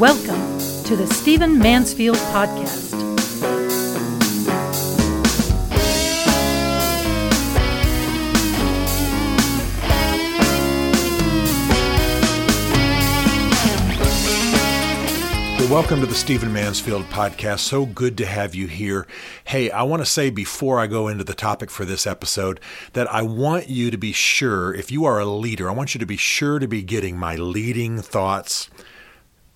Welcome to the Stephen Mansfield Podcast. welcome to the Stephen Mansfield podcast. So good to have you here. Hey, I want to say before I go into the topic for this episode that I want you to be sure, if you are a leader, I want you to be sure to be getting my leading thoughts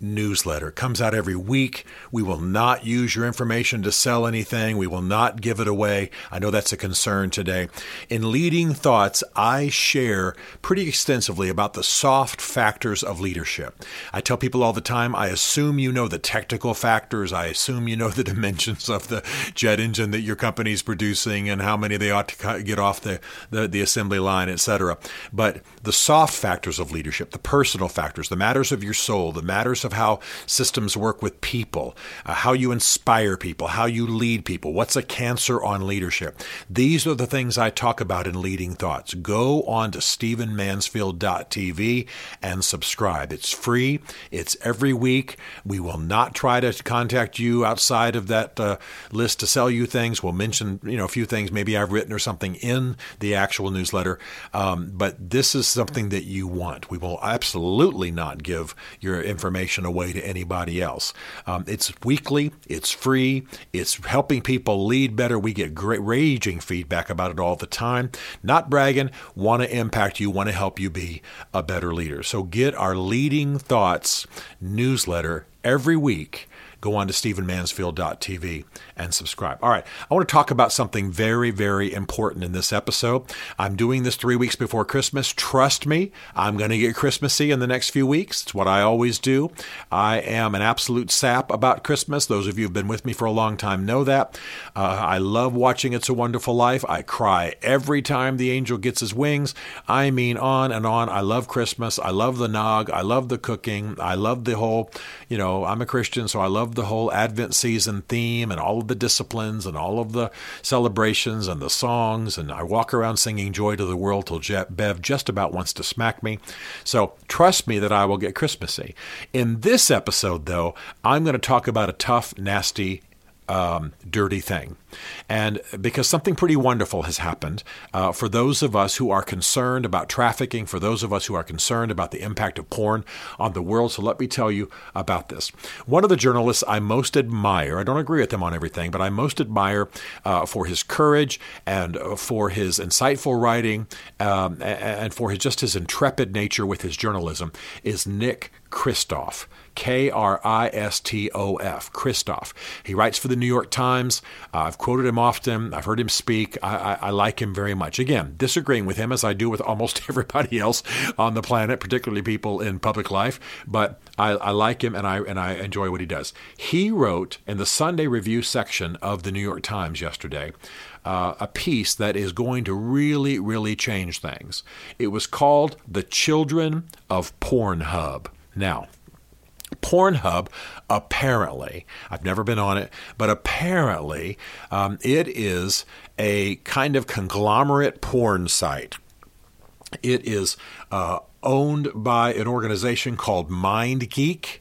newsletter. It comes out every week. We will not use your information to sell anything. We will not give it away. I know that's a concern today. In Leading Thoughts, I share pretty extensively about the soft factors of leadership. I tell people all the time, I assume you know the technical factors. I assume you know the dimensions of the jet engine that your company is producing and how many they ought to get off the, the, the assembly line, etc. But the soft factors of leadership, the personal factors, the matters of your soul, the matters of how systems work with people, uh, how you inspire people, how you lead people, what's a cancer on leadership. These are the things I talk about in Leading Thoughts. Go on to StephenMansfield.tv and subscribe. It's free. It's every week. We will not try to contact you outside of that uh, list to sell you things. We'll mention, you know, a few things maybe I've written or something in the actual newsletter. Um, but this is something that you want. We will absolutely not give your information away to anybody else. Um, it's weekly, it's free, it's helping people lead better. We get great raging feedback about it all the time. Not bragging, want to impact you, want to help you be a better leader. So get our Leading Thoughts newsletter every week go on to StephenMansfield.tv and subscribe. All right, I want to talk about something very, very important in this episode. I'm doing this three weeks before Christmas. Trust me, I'm going to get Christmassy in the next few weeks. It's what I always do. I am an absolute sap about Christmas. Those of you who've been with me for a long time know that. Uh, I love watching It's a Wonderful Life. I cry every time the angel gets his wings. I mean, on and on. I love Christmas. I love the nog. I love the cooking. I love the whole, you know, I'm a Christian, so I love love the whole Advent season theme and all of the disciplines and all of the celebrations and the songs. And I walk around singing Joy to the World till Bev just about wants to smack me. So trust me that I will get Christmassy. In this episode, though, I'm going to talk about a tough, nasty, um, dirty thing. And because something pretty wonderful has happened uh, for those of us who are concerned about trafficking, for those of us who are concerned about the impact of porn on the world. So let me tell you about this. One of the journalists I most admire, I don't agree with him on everything, but I most admire uh, for his courage and for his insightful writing um, and for his, just his intrepid nature with his journalism, is Nick Kristof. K R I S T O F, Kristof. He writes for the New York Times. Uh, I've quoted him often. I've heard him speak. I, I, I, like him very much. Again, disagreeing with him as I do with almost everybody else on the planet, particularly people in public life. But I, I like him and I and I enjoy what he does. He wrote in the Sunday Review section of the New York Times yesterday. Uh, a piece that is going to really, really change things. It was called The Children of Pornhub. Now, Pornhub, apparently, I've never been on it, but apparently um, it is a kind of conglomerate porn site. It is uh, owned by an organization called MindGeek.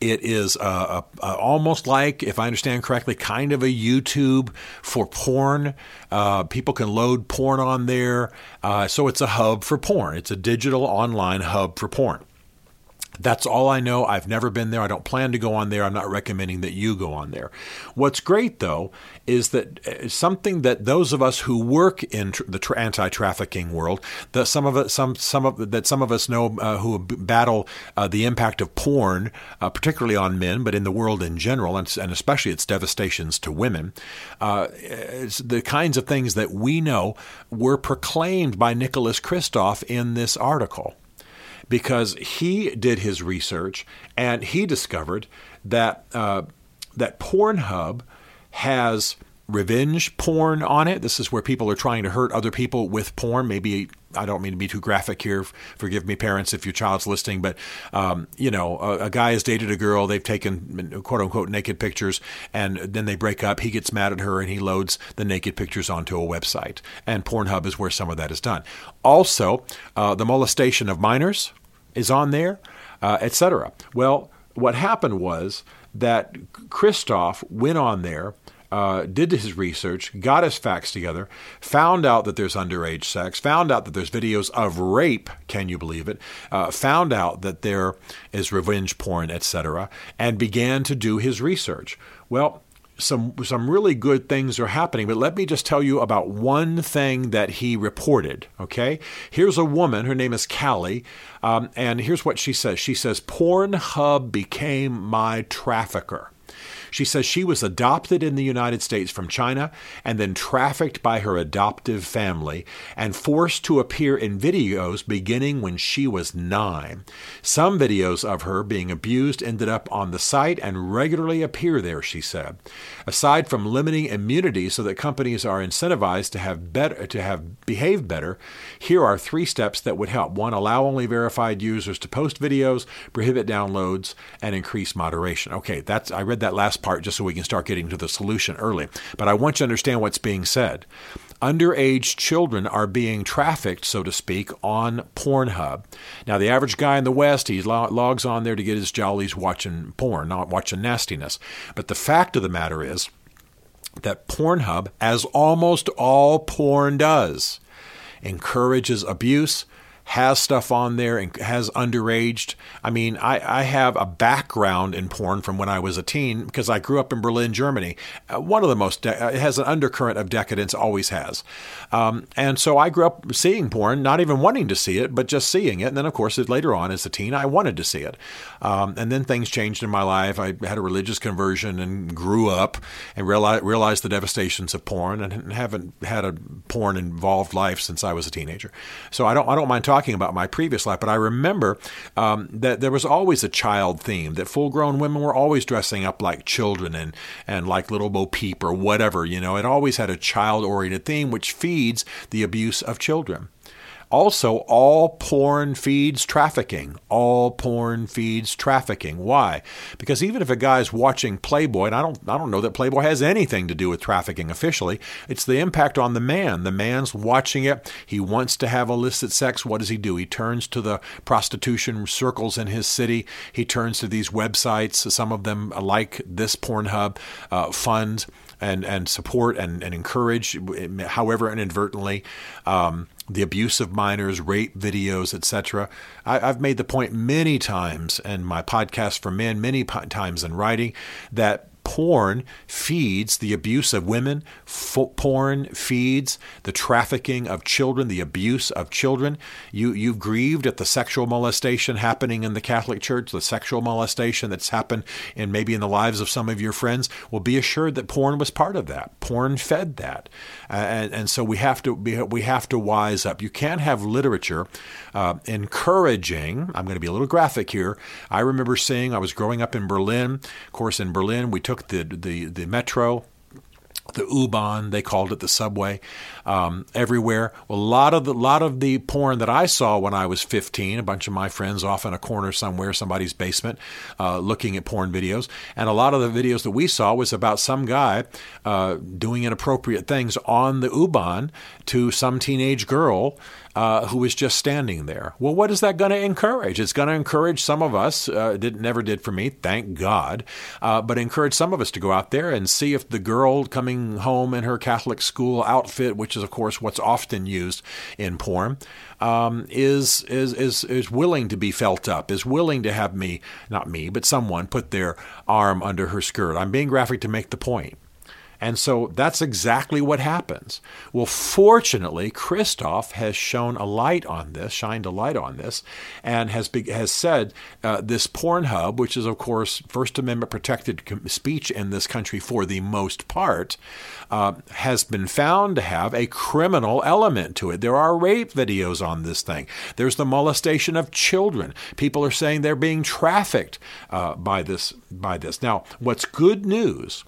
It is uh, almost like, if I understand correctly, kind of a YouTube for porn. Uh, people can load porn on there. Uh, so it's a hub for porn. It's a digital online hub for porn. That's all I know. I've never been there. I don't plan to go on there. I'm not recommending that you go on there. What's great, though, is that uh, something that those of us who work in tr- the tra- anti-trafficking world, that some of it, some some of that some of us know uh, who battle uh, the impact of porn, uh, particularly on men, but in the world in general, and, and especially its devastations to women. Uh, the kinds of things that we know were proclaimed by Nicholas Kristof in this article because he did his research and he discovered that uh, that Pornhub has revenge porn on it. This is where people are trying to hurt other people with porn. Maybe I don't mean to be too graphic here. Forgive me, parents, if your child's listening. But um, you know, a, a, guy has dated a girl. They've taken quote unquote naked pictures, and then they break up. He gets mad at her, and he loads the naked pictures onto a website. And Pornhub is where some of that is done. Also, uh, the molestation of minors is on there, uh, etc. Well, what happened was that Kristof went on there uh, did his research, got his facts together, found out that there's underage sex, found out that there's videos of rape, can you believe it? Uh, found out that there is revenge porn, etc., and began to do his research. Well, some some really good things are happening, but let me just tell you about one thing that he reported. Okay, here's a woman. Her name is Callie, um, and here's what she says. She says, "Pornhub became my trafficker." She says she was adopted in the United States from China and then trafficked by her adoptive family and forced to appear in videos beginning when she was nine. Some videos of her being abused ended up on the site and regularly appear there, she said. Aside from limiting immunity so that companies are incentivized to have better to have behaved better, here are three steps that would help. One, allow only verified users to post videos, prohibit downloads, and increase moderation. Okay, that's I read that last part just so we can start getting to the solution early. But I want you to understand what's being said. Underage children are being trafficked, so to speak, on Pornhub. Now, the average guy in the West, he logs on there to get his jollies watching porn, not watching nastiness. But the fact of the matter is that Pornhub, as almost all porn does, encourages abuse, has stuff on there and has underaged. I mean, I, I have a background in porn from when I was a teen because I grew up in Berlin, Germany. Uh, one of the most, de- uh, it has an undercurrent of decadence, always has. Um, and so I grew up seeing porn, not even wanting to see it, but just seeing it. And then, of course, later on as a teen, I wanted to see it. Um, and then things changed in my life. I had a religious conversion and grew up and realized, realized the devastations of porn and haven't had a porn involved life since I was a teenager. So I don't, I don't mind talking talking about my previous life, but I remember um, that there was always a child theme, that full grown women were always dressing up like children and, and like little Bo Peep or whatever. You know, it always had a child oriented theme, which feeds the abuse of children. Also, all porn feeds trafficking. All porn feeds trafficking. Why? Because even if a guy's watching Playboy, and I don't, I don't know that Playboy has anything to do with trafficking officially, it's the impact on the man. The man's watching it. He wants to have illicit sex. What does he do? He turns to the prostitution circles in his city. He turns to these websites, some of them like this Pornhub, uh, fund and, and support and, and encourage, however inadvertently. Um, the abuse of minors, rape videos, etc. I've made the point many times in my podcast for men, many times in writing, that porn feeds the abuse of women, porn feeds the trafficking of children, the abuse of children. You, you've grieved at the sexual molestation happening in the Catholic Church, the sexual molestation that's happened in maybe in the lives of some of your friends. Well, be assured that porn was part of that. Porn fed that. Uh, and, and so we have to be, we have to wise up. You can't have literature uh, encouraging. I'm going to be a little graphic here. I remember seeing I was growing up in Berlin. Of course, in Berlin we took the the, the metro the U-Bahn, they called it the subway, um, everywhere. Well, a lot of the lot of the porn that I saw when I was 15, a bunch of my friends off in a corner somewhere, somebody's basement, uh, looking at porn videos, and a lot of the videos that we saw was about some guy uh, doing inappropriate things on the U-Bahn to some teenage girl uh, who was just standing there. Well, what is that going to encourage? It's going to encourage some of us. Uh, it never did for me, thank God, uh, but encourage some of us to go out there and see if the girl coming home in her Catholic school outfit, which is of course what's often used in porn, um, is is is is willing to be felt up, is willing to have me, not me, but someone put their arm under her skirt. I'm being graphic to make the point. And so that's exactly what happens. Well, fortunately, Kristof has shown a light on this, shined a light on this, and has be, has said uh, this Pornhub, which is of course First Amendment protected speech in this country for the most part, uh, has been found to have a criminal element to it. There are rape videos on this thing. There's the molestation of children. People are saying they're being trafficked uh, by this by this. Now, what's good news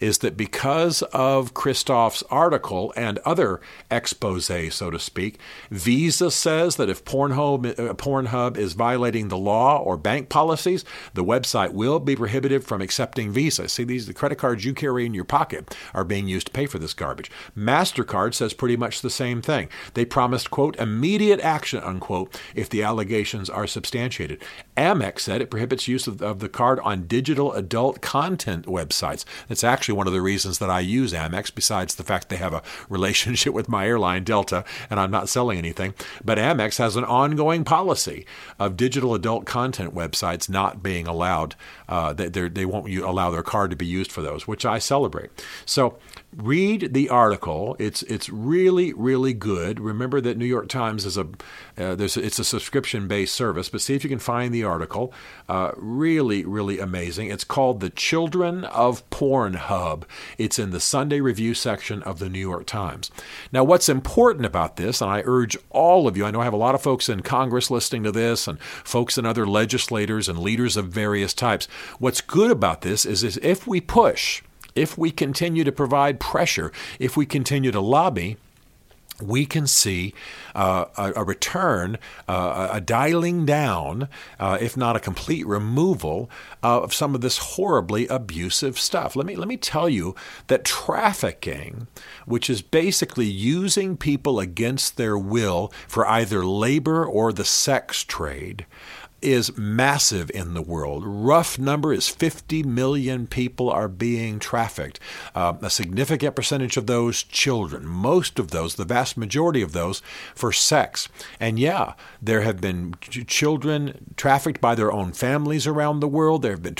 is that because of Kristof's article and other expose, so to speak, Visa says that if Pornhub, uh, Pornhub is violating the law or bank policies, the website will be prohibited from accepting Visa. See, these the credit cards you carry in your pocket are being used to pay for this garbage. MasterCard says pretty much the same thing. They promised, quote, immediate action, unquote, if the allegations are substantiated. Amex said it prohibits use of, of, the card on digital adult content websites. That's actually one of the reasons that I use Amex, besides the fact they have a relationship with my airline, Delta, and I'm not selling anything. But Amex has an ongoing policy of digital adult content websites not being allowed. Uh, they, they won't allow their card to be used for those, which I celebrate. So read the article. It's it's really really good. Remember that New York Times is a uh, there's it's a subscription based service, but see if you can find the article. Uh, really really amazing. It's called "The Children of Pornhub." It's in the Sunday Review section of the New York Times. Now, what's important about this, and I urge all of you. I know I have a lot of folks in Congress listening to this, and folks and other legislators and leaders of various types. What's good about this is, is if we push if we continue to provide pressure, if we continue to lobby, we can see uh, a, a, return, uh, a dialing down, uh, if not a complete removal of some of this horribly abusive stuff. Let me let me tell you that trafficking, which is basically using people against their will for either labor or the sex trade, is massive in the world. Rough number is 50 million people are being trafficked. Uh, a significant percentage of those children, most of those, the vast majority of those, for sex. And yeah, there have been ch- children trafficked by their own families around the world. There have been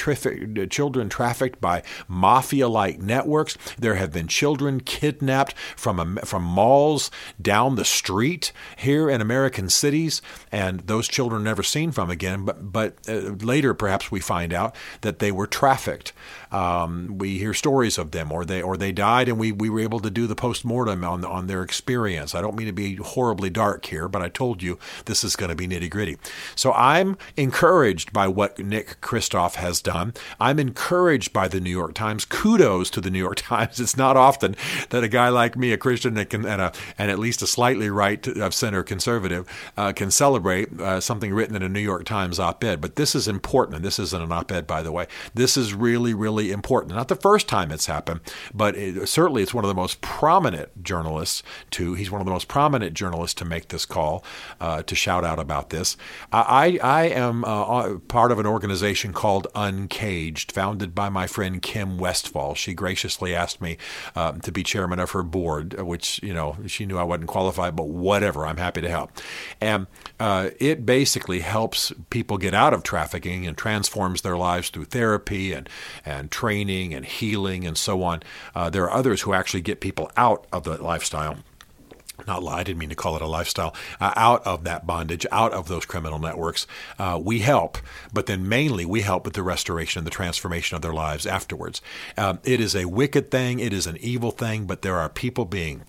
children trafficked by mafia-like networks. There have been children kidnapped from a, from malls down the street here in American cities, and those children never seen from again but but uh, later perhaps we find out that they were trafficked. Um, we hear stories of them, or they or they died, and we, we were able to do the post mortem on on their experience. I don't mean to be horribly dark here, but I told you this is going to be nitty gritty. So I'm encouraged by what Nick Kristof has done. I'm encouraged by the New York Times. Kudos to the New York Times. It's not often that a guy like me, a Christian and, and, a, and at least a slightly right of center conservative, uh, can celebrate uh, something written in a New York Times Times op ed, but this is important. And this isn't an op ed, by the way. This is really, really important. Not the first time it's happened, but it, certainly it's one of the most prominent journalists to, he's one of the most prominent journalists to make this call, uh, to shout out about this. I, I am uh, part of an organization called Uncaged, founded by my friend Kim Westfall. She graciously asked me uh, to be chairman of her board, which, you know, she knew I wasn't qualified, but whatever, I'm happy to help. And uh, it basically helps people get out of trafficking and transforms their lives through therapy and, and training and healing and so on. Uh, there are others who actually get people out of the lifestyle not lie, I didn't mean to call it a lifestyle, uh, out of that bondage, out of those criminal networks. Uh, we help, but then mainly we help with the restoration and the transformation of their lives afterwards. Um, it is a wicked thing, it is an evil thing, but there are people being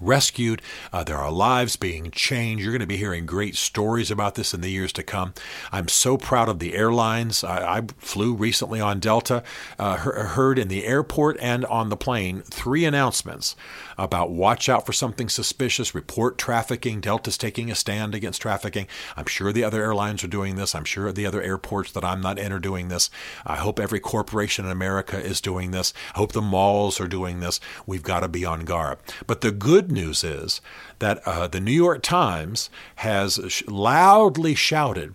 rescued. Uh, there are lives being changed. You're going to be hearing great stories about this in the years to come. I'm so proud of the airlines. I, I flew recently on Delta, uh, heard in the airport and on the plane three announcements about watch out for something suspicious, report trafficking. Delta's taking a stand against trafficking. I'm sure the other airlines are doing this. I'm sure the other airports that I'm not in are doing this. I hope every corporation in America is doing this. I hope the malls are doing this. We've got to be on guard. But the good news is that uh, the New York Times has sh- loudly shouted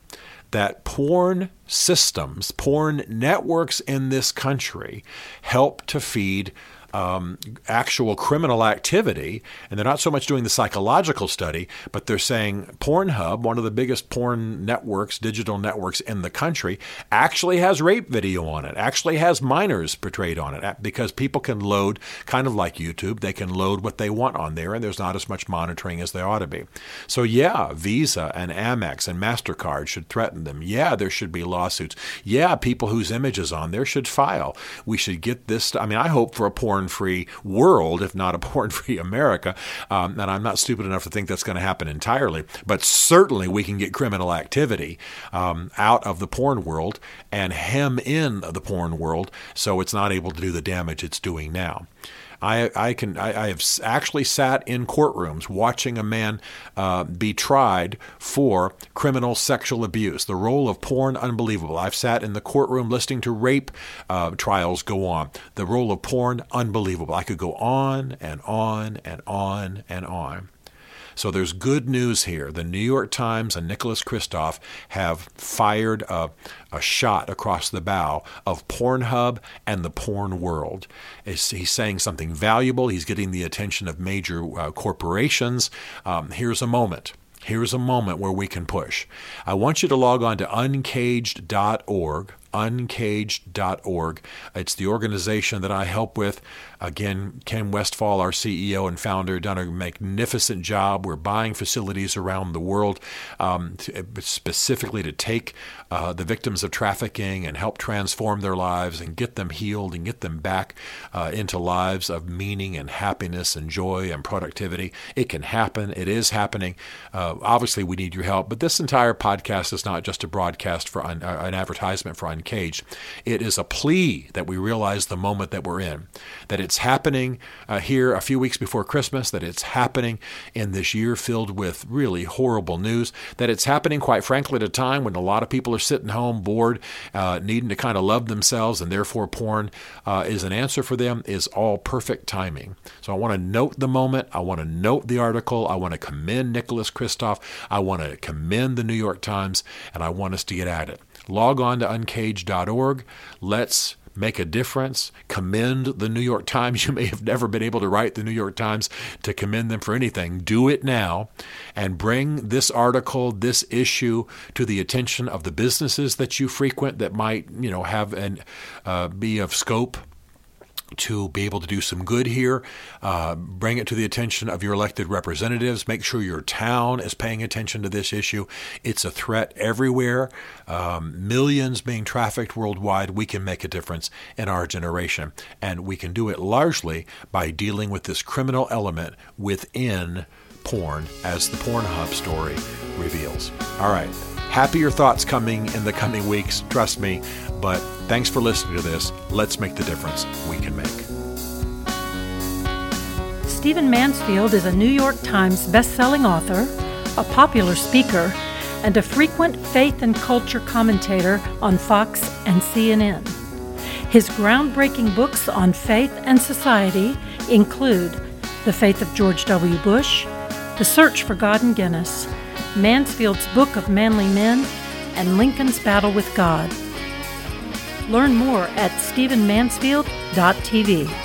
that porn systems, porn networks in this country help to feed um, actual criminal activity, and they're not so much doing the psychological study, but they're saying Pornhub, one of the biggest porn networks, digital networks in the country, actually has rape video on it, actually has minors portrayed on it, because people can load, kind of like YouTube, they can load what they want on there, and there's not as much monitoring as there ought to be. So, yeah, Visa and Amex and MasterCard should threaten them. Yeah, there should be lawsuits. Yeah, people whose image is on there should file. We should get this. I mean, I hope for a porn porn free world, if not a porn free America. Um, and I'm not stupid enough to think that's going to happen entirely, but certainly we can get criminal activity um, out of the porn world and hem in the porn world so it's not able to do the damage it's doing now. I, I can I, I, have actually sat in courtrooms watching a man uh, be tried for criminal sexual abuse. The role of porn, unbelievable. I've sat in the courtroom listening to rape uh, trials go on. The role of porn, unbelievable. I could go on and on and on and on. So there's good news here. The New York Times and Nicholas Kristof have fired a, a shot across the bow of Pornhub and the porn world. He's saying something valuable. He's getting the attention of major uh, corporations. Um, here's a moment. Here's a moment where we can push. I want you to log on to uncaged.org, uncaged.org. It's the organization that I help with. Again, Ken Westfall, our CEO and founder, done a magnificent job. We're buying facilities around the world um, specifically to take uh, the victims of trafficking and help transform their lives and get them healed and get them back uh, into lives of meaning and happiness and joy and productivity. It can happen. It is happening. Uh, obviously, we need your help. But this entire podcast is not just a broadcast for un, uh, an advertisement for Uncaged. It is a plea that we realize the moment that we're in, that it's happening uh, here a few weeks before Christmas, that it's happening in this year filled with really horrible news, that it's happening, quite frankly, at a time when a lot of people are sitting home bored, uh, needing to kind of love themselves, and therefore porn uh, is an answer for them, is all perfect timing. So I want to note the moment. I want to note the article. I want to commend Nicholas Kristof. I want to commend the New York Times, and I want us to get at it. Log on to uncaged.org. Let's make a difference. Commend the New York Times. You may have never been able to write the New York Times to commend them for anything. Do it now and bring this article, this issue to the attention of the businesses that you frequent that might, you know, have and uh, be of scope to be able to do some good here. Uh, bring it to the attention of your elected representatives. Make sure your town is paying attention to this issue. It's a threat everywhere. Um, millions being trafficked worldwide. We can make a difference in our generation. And we can do it largely by dealing with this criminal element within porn, as the Pornhub story reveals. All right. Happier thoughts coming in the coming weeks, trust me. But thanks for listening to this. Let's make the difference we can make. Stephen Mansfield is a New York Times best-selling author, a popular speaker, and a frequent faith and culture commentator on Fox and CNN. His groundbreaking books on faith and society include The Faith of George W. Bush, The Search for God and Guinness, Mansfield's Book of Manly Men, and Lincoln's Battle with God. Learn more at stephenmansfield.tv.